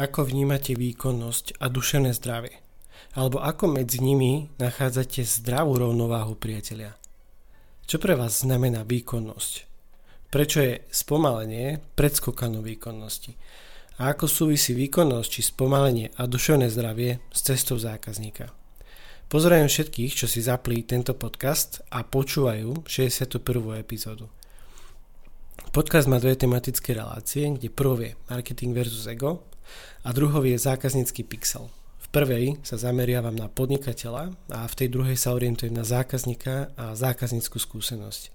Ako vnímate výkonnosť a duševné zdravie? Alebo ako medzi nimi nachádzate zdravú rovnováhu priatelia? Čo pre vás znamená výkonnosť? Prečo je spomalenie predskokanou výkonnosti? A ako súvisí výkonnosť či spomalenie a duševné zdravie s cestou zákazníka? Pozdravujem všetkých, čo si zapli tento podcast a počúvajú 61. epizódu. Podcast má dve tematické relácie, kde prvou marketing versus ego a druhou je zákaznícky pixel. V prvej sa zameriavam na podnikateľa a v tej druhej sa orientujem na zákazníka a zákazníckú skúsenosť.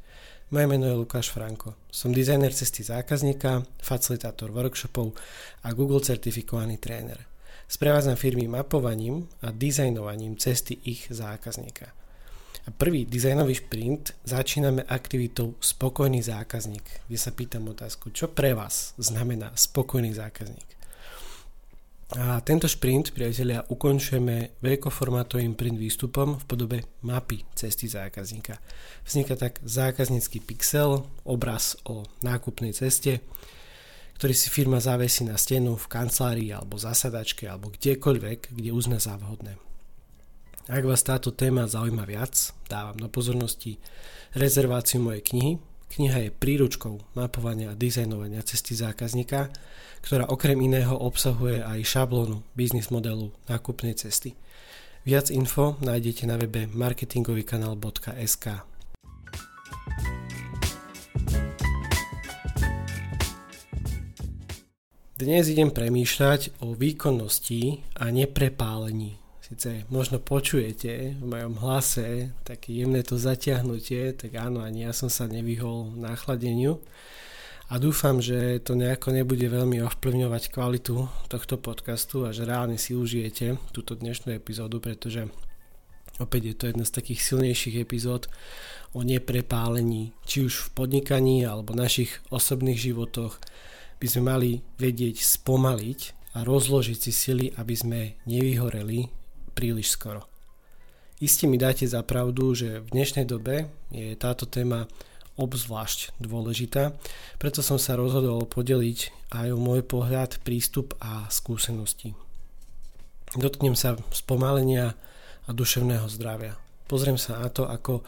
Moje meno je Lukáš Franko. Som dizajner cesty zákazníka, facilitátor workshopov a Google certifikovaný tréner. Sprevádzam firmy mapovaním a dizajnovaním cesty ich zákazníka. A prvý dizajnový šprint začíname aktivitou spokojný zákazník, kde sa pýtam otázku, čo pre vás znamená spokojný zákazník. A tento šprint, priatelia, ukončujeme veľkoformátovým print výstupom v podobe mapy cesty zákazníka. Vzniká tak zákaznícky pixel, obraz o nákupnej ceste, ktorý si firma zavesí na stenu v kancelárii alebo zasadačke alebo kdekoľvek, kde uzná za vhodné. Ak vás táto téma zaujíma viac, dávam do pozornosti rezerváciu mojej knihy, Kniha je príručkou mapovania a dizajnovania cesty zákazníka, ktorá okrem iného obsahuje aj šablónu biznis modelu nákupnej cesty. Viac info nájdete na webe marketingovýkanál.sk. Dnes idem premýšľať o výkonnosti a neprepálení Sice možno počujete v mojom hlase také jemné to zatiahnutie, tak áno, ani ja som sa nevyhol nachladeniu. A dúfam, že to nejako nebude veľmi ovplyvňovať kvalitu tohto podcastu a že reálne si užijete túto dnešnú epizódu, pretože opäť je to jedna z takých silnejších epizód o neprepálení, či už v podnikaní alebo našich osobných životoch. By sme mali vedieť spomaliť a rozložiť si sily, aby sme nevyhoreli príliš skoro. Isté mi dáte za pravdu, že v dnešnej dobe je táto téma obzvlášť dôležitá, preto som sa rozhodol podeliť aj o môj pohľad, prístup a skúsenosti. Dotknem sa spomalenia a duševného zdravia. Pozriem sa na to, ako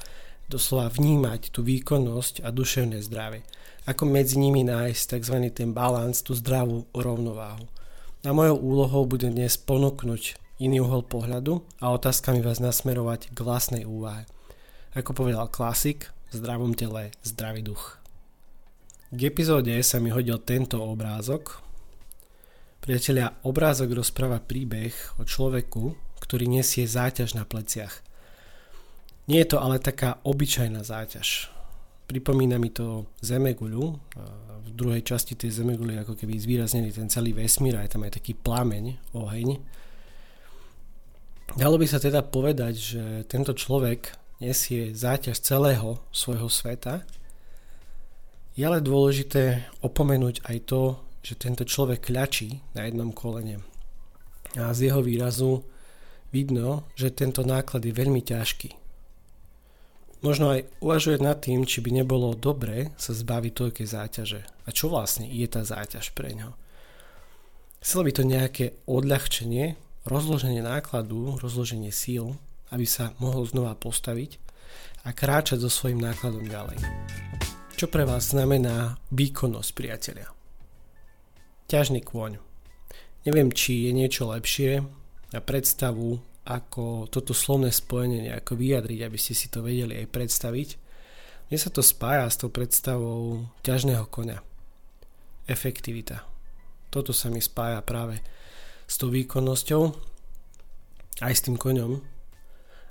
doslova vnímať tú výkonnosť a duševné zdravie. Ako medzi nimi nájsť tzv. ten balans, tú zdravú rovnováhu. A mojou úlohou bude dnes ponúknuť iný uhol pohľadu a otázkami vás nasmerovať k vlastnej úvahe. Ako povedal klasik, v zdravom tele zdravý duch. K epizóde sa mi hodil tento obrázok. Priatelia, obrázok rozpráva príbeh o človeku, ktorý nesie záťaž na pleciach. Nie je to ale taká obyčajná záťaž. Pripomína mi to Zemeguľu. V druhej časti tej Zemeguly ako keby zvýraznený ten celý vesmír a je tam aj taký plameň, oheň Dalo by sa teda povedať, že tento človek nesie záťaž celého svojho sveta. Je ale dôležité opomenúť aj to, že tento človek kľačí na jednom kolene. A z jeho výrazu vidno, že tento náklad je veľmi ťažký. Možno aj uvažuje nad tým, či by nebolo dobré sa zbaviť toľkej záťaže. A čo vlastne je tá záťaž pre ňo? Chcelo by to nejaké odľahčenie rozloženie nákladu, rozloženie síl, aby sa mohol znova postaviť a kráčať so svojím nákladom ďalej. Čo pre vás znamená výkonnosť, priatelia? Ťažný kôň. Neviem, či je niečo lepšie na predstavu, ako toto slovné spojenie nejako vyjadriť, aby ste si to vedeli aj predstaviť. Mne sa to spája s tou predstavou ťažného koňa. Efektivita. Toto sa mi spája práve s tou výkonnosťou, aj s tým koňom.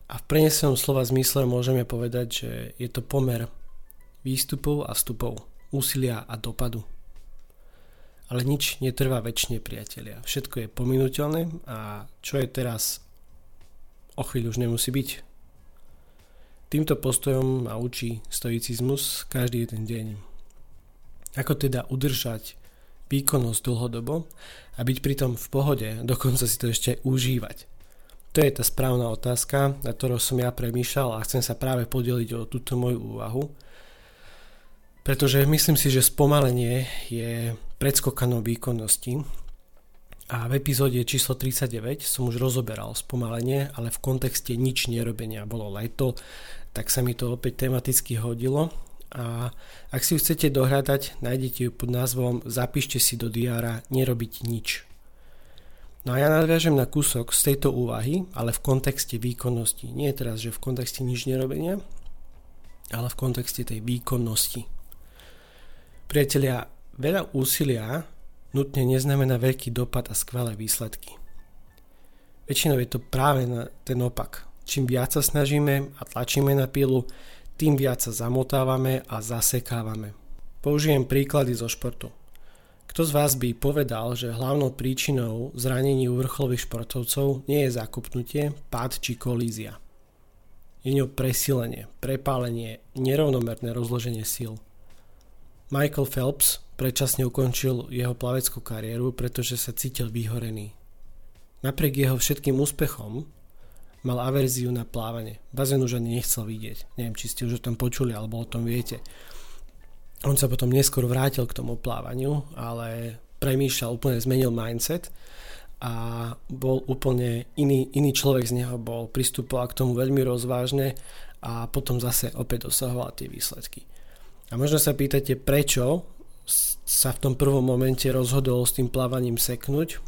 A v prenesenom slova zmysle môžeme povedať, že je to pomer výstupov a vstupov, úsilia a dopadu. Ale nič netrvá väčšine, priatelia. Všetko je pominuteľné a čo je teraz, o chvíľu už nemusí byť. Týmto postojom ma učí stoicizmus každý jeden deň. Ako teda udržať výkonnosť dlhodobo a byť pritom v pohode, dokonca si to ešte užívať. To je tá správna otázka, na ktorou som ja premýšľal a chcem sa práve podeliť o túto moju úvahu. Pretože myslím si, že spomalenie je predskokanou výkonnosti A v epizóde číslo 39 som už rozoberal spomalenie, ale v kontexte nič nerobenia. Bolo leto, tak sa mi to opäť tematicky hodilo. A ak si ju chcete dohľadať, nájdete ju pod názvom Zapíšte si do diára nerobiť nič. No a ja nadviažem na kúsok z tejto úvahy, ale v kontexte výkonnosti. Nie teraz, že v kontexte nič nerobenia, ale v kontexte tej výkonnosti. Priatelia, veľa úsilia nutne neznamená veľký dopad a skvelé výsledky. Väčšinou je to práve ten opak. Čím viac sa snažíme a tlačíme na pilu, tým viac sa zamotávame a zasekávame. Použijem príklady zo športu. Kto z vás by povedal, že hlavnou príčinou zranení vrcholových športovcov nie je zakupnutie, pád či kolízia? Je ňou presílenie, prepálenie, nerovnomerné rozloženie síl. Michael Phelps predčasne ukončil jeho plaveckú kariéru, pretože sa cítil vyhorený. Napriek jeho všetkým úspechom mal averziu na plávanie. Bazén už ani nechcel vidieť. Neviem, či ste už o tom počuli, alebo o tom viete. On sa potom neskôr vrátil k tomu plávaniu, ale premýšľal, úplne zmenil mindset a bol úplne iný, iný človek z neho bol, pristupoval k tomu veľmi rozvážne a potom zase opäť dosahoval tie výsledky. A možno sa pýtate, prečo sa v tom prvom momente rozhodol s tým plávaním seknúť.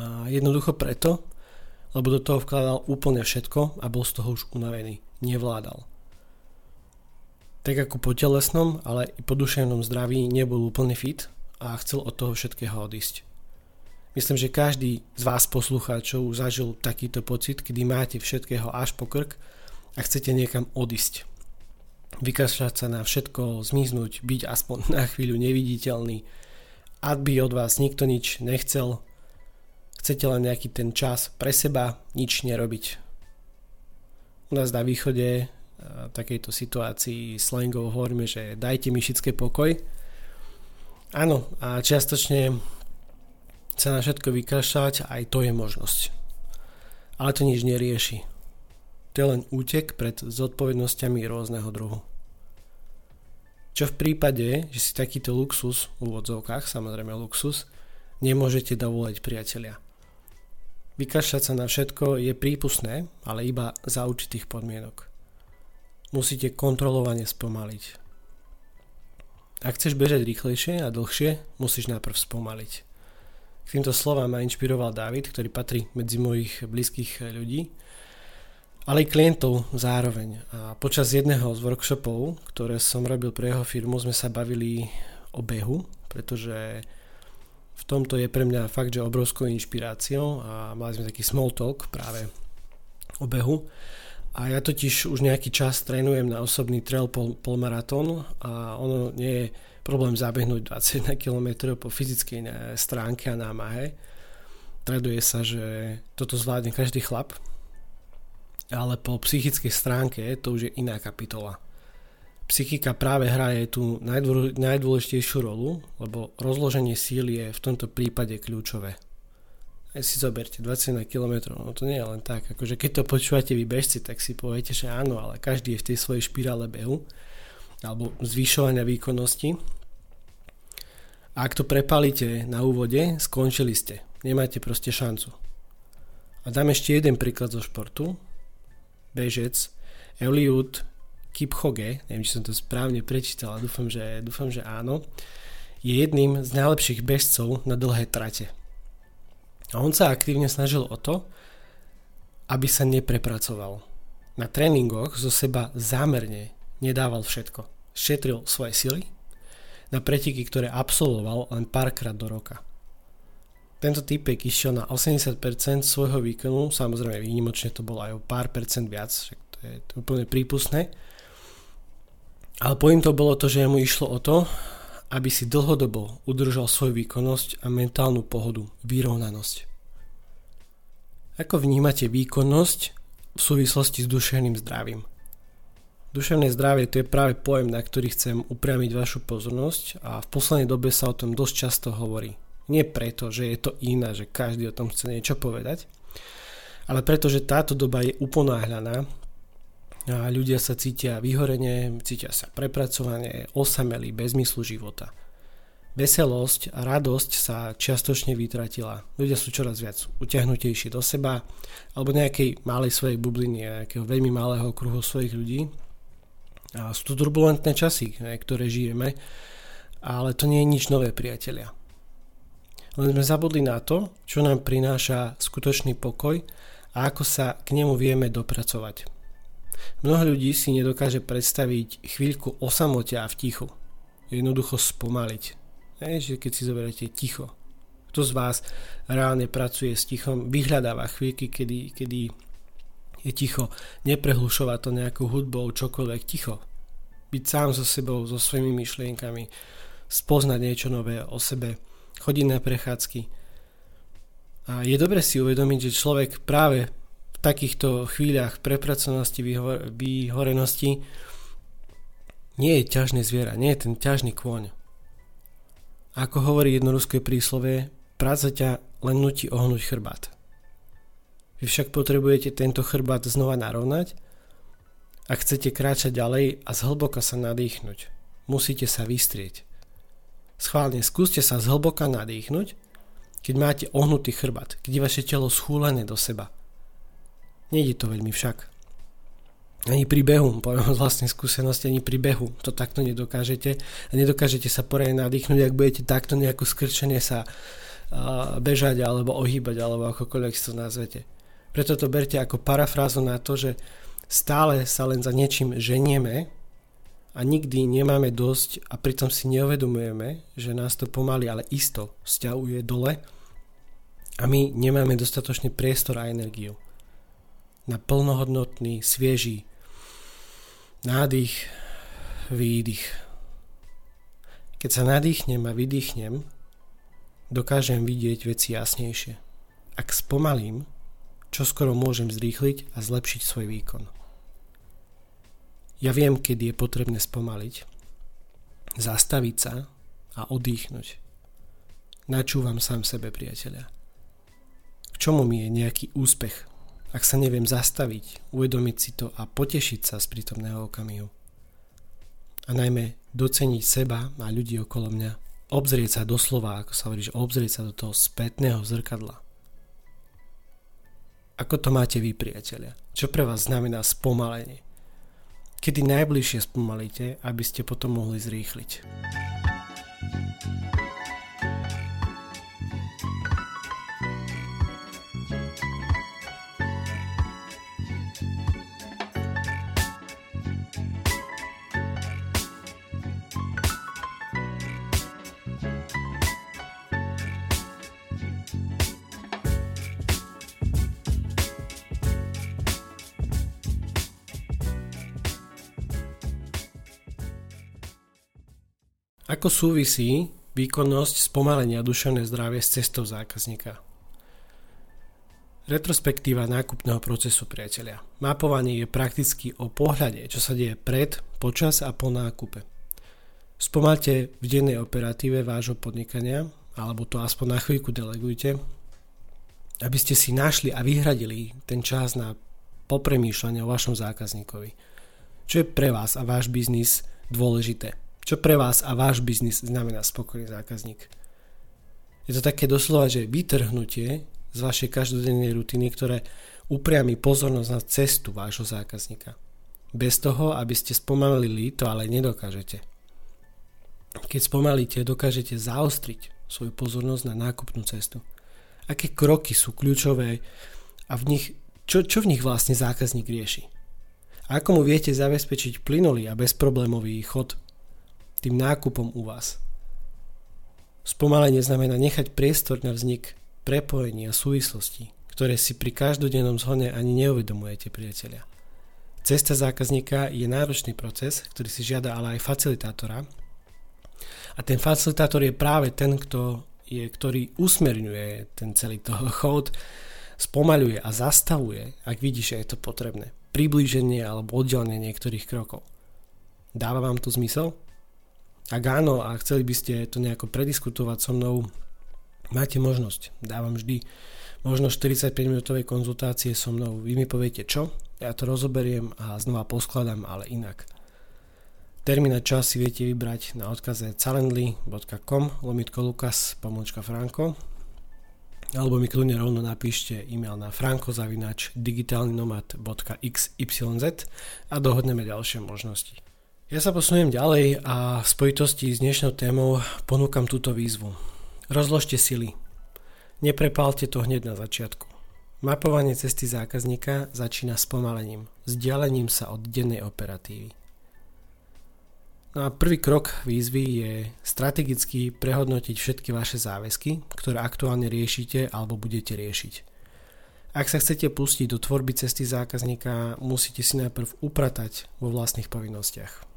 A jednoducho preto, lebo do toho vkladal úplne všetko a bol z toho už unavený. Nevládal. Tak ako po telesnom, ale i po duševnom zdraví nebol úplne fit a chcel od toho všetkého odísť. Myslím, že každý z vás poslucháčov zažil takýto pocit, kedy máte všetkého až po krk a chcete niekam odísť vykašľať sa na všetko, zmiznúť, byť aspoň na chvíľu neviditeľný. Aby od vás nikto nič nechcel, chcete len nejaký ten čas pre seba, nič nerobiť. U nás na východe v takejto situácii slangov hovoríme, že dajte mi všetké pokoj. Áno, a čiastočne sa na všetko vykašľať, aj to je možnosť. Ale to nič nerieši. To je len útek pred zodpovednosťami rôzneho druhu. Čo v prípade, že si takýto luxus, v úvodzovkách, samozrejme luxus, nemôžete dovoliť priatelia. Vykašľať sa na všetko je prípustné, ale iba za určitých podmienok. Musíte kontrolovane spomaliť. Ak chceš bežať rýchlejšie a dlhšie, musíš najprv spomaliť. K týmto slovám ma inšpiroval David, ktorý patrí medzi mojich blízkych ľudí ale aj klientov zároveň. A počas jedného z workshopov, ktoré som robil pre jeho firmu, sme sa bavili o behu, pretože v tomto je pre mňa fakt, že obrovskou inšpiráciou a mali sme taký small talk práve o behu. A ja totiž už nejaký čas trénujem na osobný trail pol, polmaratón a ono nie je problém zabehnúť 21 km po fyzickej stránke a námahe. Traduje sa, že toto zvládne každý chlap, ale po psychickej stránke to už je iná kapitola. Psychika práve hraje tú najdôležitejšiu rolu, lebo rozloženie síl je v tomto prípade kľúčové. Aj si zoberte 21 km, no to nie je len tak, akože keď to počúvate vy bežci, tak si poviete, že áno, ale každý je v tej svojej špirále behu alebo zvyšovania výkonnosti. A ak to prepalíte na úvode, skončili ste. Nemáte proste šancu. A dám ešte jeden príklad zo športu, bežec Eliud Kipchoge, neviem, či som to správne prečítal, ale dúfam, že, dúfam, že áno, je jedným z najlepších bežcov na dlhé trate. A on sa aktívne snažil o to, aby sa neprepracoval. Na tréningoch zo seba zámerne nedával všetko. Šetril svoje sily na preteky, ktoré absolvoval len párkrát do roka. Tento typek išiel na 80% svojho výkonu, samozrejme výnimočne to bolo aj o pár percent viac, však to je úplne prípustné. Ale to bolo to, že mu išlo o to, aby si dlhodobo udržal svoju výkonnosť a mentálnu pohodu, vyrovnanosť. Ako vnímate výkonnosť v súvislosti s duševným zdravím? Duševné zdravie to je práve pojem, na ktorý chcem upriamiť vašu pozornosť a v poslednej dobe sa o tom dosť často hovorí. Nie preto, že je to iná, že každý o tom chce niečo povedať, ale preto, že táto doba je uponáhľaná a ľudia sa cítia vyhorene, cítia sa prepracovanie, osamelí, bez zmyslu života. Veselosť a radosť sa čiastočne vytratila. Ľudia sú čoraz viac utiahnutejší do seba alebo nejakej malej svojej bubliny, nejakého veľmi malého kruhu svojich ľudí. A sú to turbulentné časy, ktoré žijeme, ale to nie je nič nové, priatelia. Len sme zabudli na to, čo nám prináša skutočný pokoj a ako sa k nemu vieme dopracovať. Mnoho ľudí si nedokáže predstaviť chvíľku o samote a v tichu. Jednoducho spomaliť Hej, že keď si zoberiete ticho. Kto z vás reálne pracuje s tichom, vyhľadáva chvíľky, kedy, kedy je ticho, neprehlušovať to nejakou hudbou, čokoľvek ticho. Byť sám so sebou, so svojimi myšlienkami, spoznať niečo nové o sebe, chodiť na prechádzky. A je dobre si uvedomiť, že človek práve takýchto chvíľach prepracovanosti, vyhorenosti nie je ťažné zviera, nie je ten ťažný kôň. Ako hovorí jedno ruské príslovie, práca ťa len nutí ohnúť chrbát. Vy však potrebujete tento chrbát znova narovnať a chcete kráčať ďalej a zhlboka sa nadýchnuť. Musíte sa vystrieť. Schválne skúste sa zhlboka nadýchnuť, keď máte ohnutý chrbát, keď je vaše telo schúlené do seba. Nejde to veľmi však. Ani pri behu, poviem z vlastnej skúsenosti, ani pri behu to takto nedokážete a nedokážete sa poriadne nadýchnuť, ak budete takto nejako skrčenie sa bežať alebo ohýbať alebo akokoľvek si to nazvete. Preto to berte ako parafrázu na to, že stále sa len za niečím ženieme a nikdy nemáme dosť a pritom si neuvedomujeme, že nás to pomaly, ale isto vzťahuje dole a my nemáme dostatočný priestor a energiu na plnohodnotný, svieži Nádych, výdych. Keď sa nadýchnem a vydýchnem, dokážem vidieť veci jasnejšie. Ak spomalím, čo skoro môžem zrýchliť a zlepšiť svoj výkon. Ja viem, kedy je potrebné spomaliť, zastaviť sa a oddychnúť. Načúvam sám sebe, priateľa. K čomu mi je nejaký úspech ak sa neviem zastaviť, uvedomiť si to a potešiť sa z prítomného okamihu. A najmä doceniť seba a ľudí okolo mňa. Obzrieť sa doslova, ako sa hovorí, že obzrieť sa do toho spätného zrkadla. Ako to máte vy, priatelia? Čo pre vás znamená spomalenie? Kedy najbližšie spomalíte, aby ste potom mohli zrýchliť? Ako súvisí výkonnosť spomalenia duševné zdravie s cestou zákazníka? Retrospektíva nákupného procesu priateľia. Mapovanie je prakticky o pohľade, čo sa deje pred, počas a po nákupe. Spomalte v dennej operatíve vášho podnikania, alebo to aspoň na chvíľku delegujte, aby ste si našli a vyhradili ten čas na popremýšľanie o vašom zákazníkovi. Čo je pre vás a váš biznis dôležité čo pre vás a váš biznis znamená spokojný zákazník? Je to také doslova, že vytrhnutie z vašej každodennej rutiny, ktoré upriami pozornosť na cestu vášho zákazníka. Bez toho, aby ste spomalili, to ale nedokážete. Keď spomalíte, dokážete zaostriť svoju pozornosť na nákupnú cestu. Aké kroky sú kľúčové a v nich, čo, čo v nich vlastne zákazník rieši? A ako mu viete zabezpečiť plynulý a bezproblémový chod tým nákupom u vás. Spomalenie znamená nechať priestor na vznik prepojení a súvislostí, ktoré si pri každodennom zhone ani neuvedomujete, priatelia. Cesta zákazníka je náročný proces, ktorý si žiada ale aj facilitátora. A ten facilitátor je práve ten, kto je, ktorý usmerňuje ten celý toho chod, spomaľuje a zastavuje, ak vidí, že je to potrebné. Priblíženie alebo oddelenie niektorých krokov. Dáva vám to zmysel? Ak áno a chceli by ste to nejako prediskutovať so mnou, máte možnosť. Dávam vždy možno 45 minútovej konzultácie so mnou. Vy mi poviete čo, ja to rozoberiem a znova poskladám, ale inak. Termín a čas si viete vybrať na odkaze calendly.com lomitko lukas pomočka franko alebo mi kľudne rovno napíšte e-mail na frankozavinač digitálnynomad.xyz a dohodneme ďalšie možnosti. Ja sa posuniem ďalej a v spojitosti s dnešnou témou ponúkam túto výzvu. Rozložte sily. Neprepálte to hneď na začiatku. Mapovanie cesty zákazníka začína spomalením, vzdialením sa od dennej operatívy. No a prvý krok výzvy je strategicky prehodnotiť všetky vaše záväzky, ktoré aktuálne riešite alebo budete riešiť. Ak sa chcete pustiť do tvorby cesty zákazníka, musíte si najprv upratať vo vlastných povinnostiach.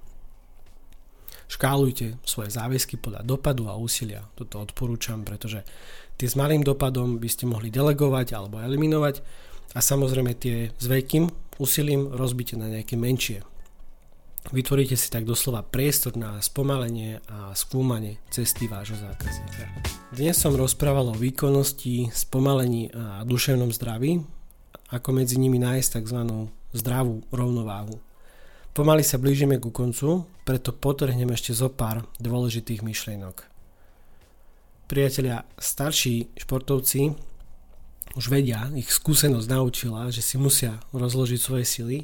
Škálujte svoje záväzky podľa dopadu a úsilia. Toto odporúčam, pretože tie s malým dopadom by ste mohli delegovať alebo eliminovať a samozrejme tie s veľkým úsilím rozbite na nejaké menšie Vytvoríte si tak doslova priestor na spomalenie a skúmanie cesty vášho zákazníka. Dnes som rozprával o výkonnosti, spomalení a duševnom zdraví, ako medzi nimi nájsť tzv. zdravú rovnováhu. Pomaly sa blížime ku koncu, preto potrhnem ešte zo pár dôležitých myšlienok. Priatelia, starší športovci už vedia, ich skúsenosť naučila, že si musia rozložiť svoje sily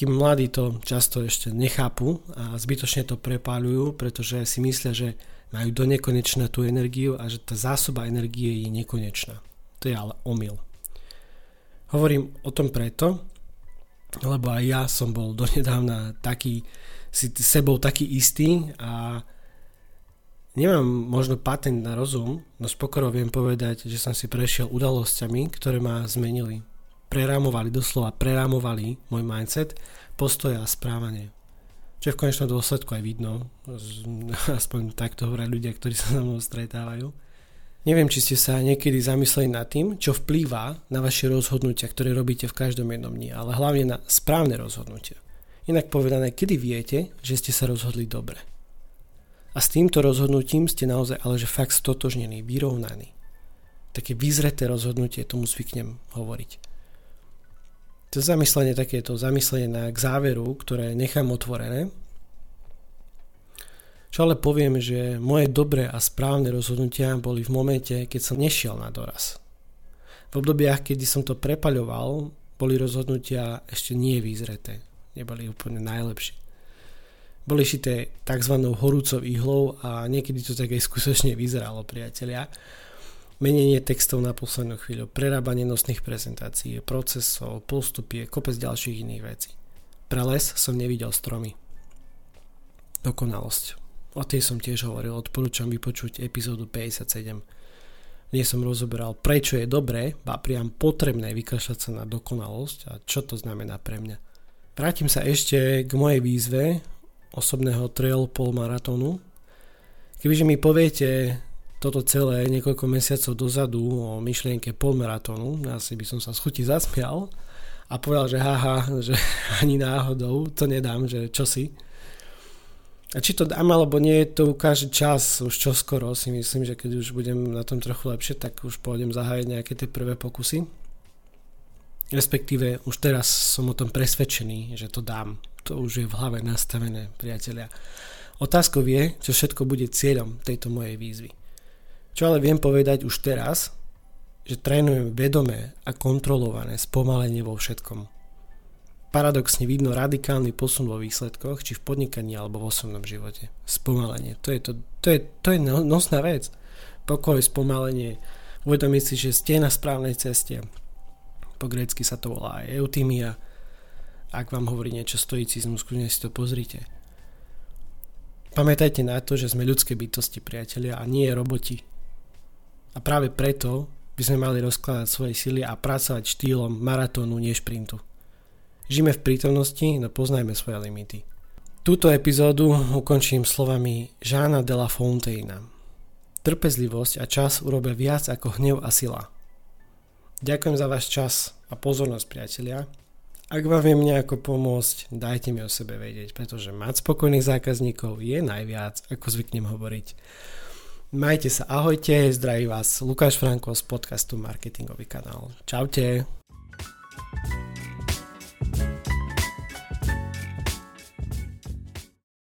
kým mladí to často ešte nechápu a zbytočne to prepáľujú, pretože si myslia, že majú do nekonečna tú energiu a že tá zásoba energie je nekonečná. To je ale omyl. Hovorím o tom preto, lebo aj ja som bol donedávna taký, si sebou taký istý a nemám možno patent na rozum, no s pokorou viem povedať, že som si prešiel udalosťami, ktoré ma zmenili prerámovali, doslova prerámovali môj mindset, postoja a správanie. Čo je v konečnom dôsledku aj vidno, aspoň takto hovoria ľudia, ktorí sa so mnou stretávajú. Neviem, či ste sa niekedy zamysleli nad tým, čo vplýva na vaše rozhodnutia, ktoré robíte v každom jednom dni, ale hlavne na správne rozhodnutia. Inak povedané, kedy viete, že ste sa rozhodli dobre. A s týmto rozhodnutím ste naozaj ale že fakt stotožnení, vyrovnaní. Také vyzreté rozhodnutie, tomu zvyknem hovoriť to zamyslenie takéto, zamyslenie na, k záveru, ktoré nechám otvorené. Čo ale poviem, že moje dobré a správne rozhodnutia boli v momente, keď som nešiel na doraz. V obdobiach, kedy som to prepaľoval, boli rozhodnutia ešte nie vyzreté. Neboli úplne najlepšie. Boli šité tzv. horúcov ihlou a niekedy to tak aj skutočne vyzeralo, priatelia menenie textov na poslednú chvíľu, prerábanie nosných prezentácií, procesov, postupy, kopec ďalších iných vecí. Pre les som nevidel stromy. Dokonalosť. O tej som tiež hovoril, odporúčam vypočuť epizódu 57. Nie som rozoberal, prečo je dobré, ba priam potrebné vykašľať sa na dokonalosť a čo to znamená pre mňa. Vrátim sa ešte k mojej výzve osobného trail pol maratónu. Kebyže mi poviete, toto celé niekoľko mesiacov dozadu o myšlienke polmaratónu, asi by som sa z chuti zasmial a povedal, že haha, že ani náhodou to nedám, že čo si. A či to dám alebo nie, to ukáže čas už čoskoro, si myslím, že keď už budem na tom trochu lepšie, tak už pôjdem zahájať nejaké tie prvé pokusy. Respektíve už teraz som o tom presvedčený, že to dám. To už je v hlave nastavené, priatelia. Otázkou je, čo všetko bude cieľom tejto mojej výzvy. Čo ale viem povedať už teraz, že trénujem vedomé a kontrolované spomalenie vo všetkom. Paradoxne vidno radikálny posun vo výsledkoch, či v podnikaní alebo v osobnom živote. Spomalenie. To je, to, to je, to je no, nosná vec. Pokoj, spomalenie. Uvedomiť si, že ste na správnej ceste. Po grécky sa to volá aj eutimia. Ak vám hovorí niečo stoicizmus, kľudne si to pozrite. Pamätajte na to, že sme ľudské bytosti, priatelia, a nie roboti. A práve preto by sme mali rozkladať svoje sily a pracovať štýlom maratónu, nie šprintu. Žijeme v prítomnosti, no poznajme svoje limity. Túto epizódu ukončím slovami Žána de la Fontaina. Trpezlivosť a čas urobia viac ako hnev a sila. Ďakujem za váš čas a pozornosť, priatelia. Ak vám viem nejako pomôcť, dajte mi o sebe vedieť, pretože mať spokojných zákazníkov je najviac, ako zvyknem hovoriť. Majte sa, ahojte, zdraví vás Lukáš Franko z podcastu Marketingový kanál. Čaute.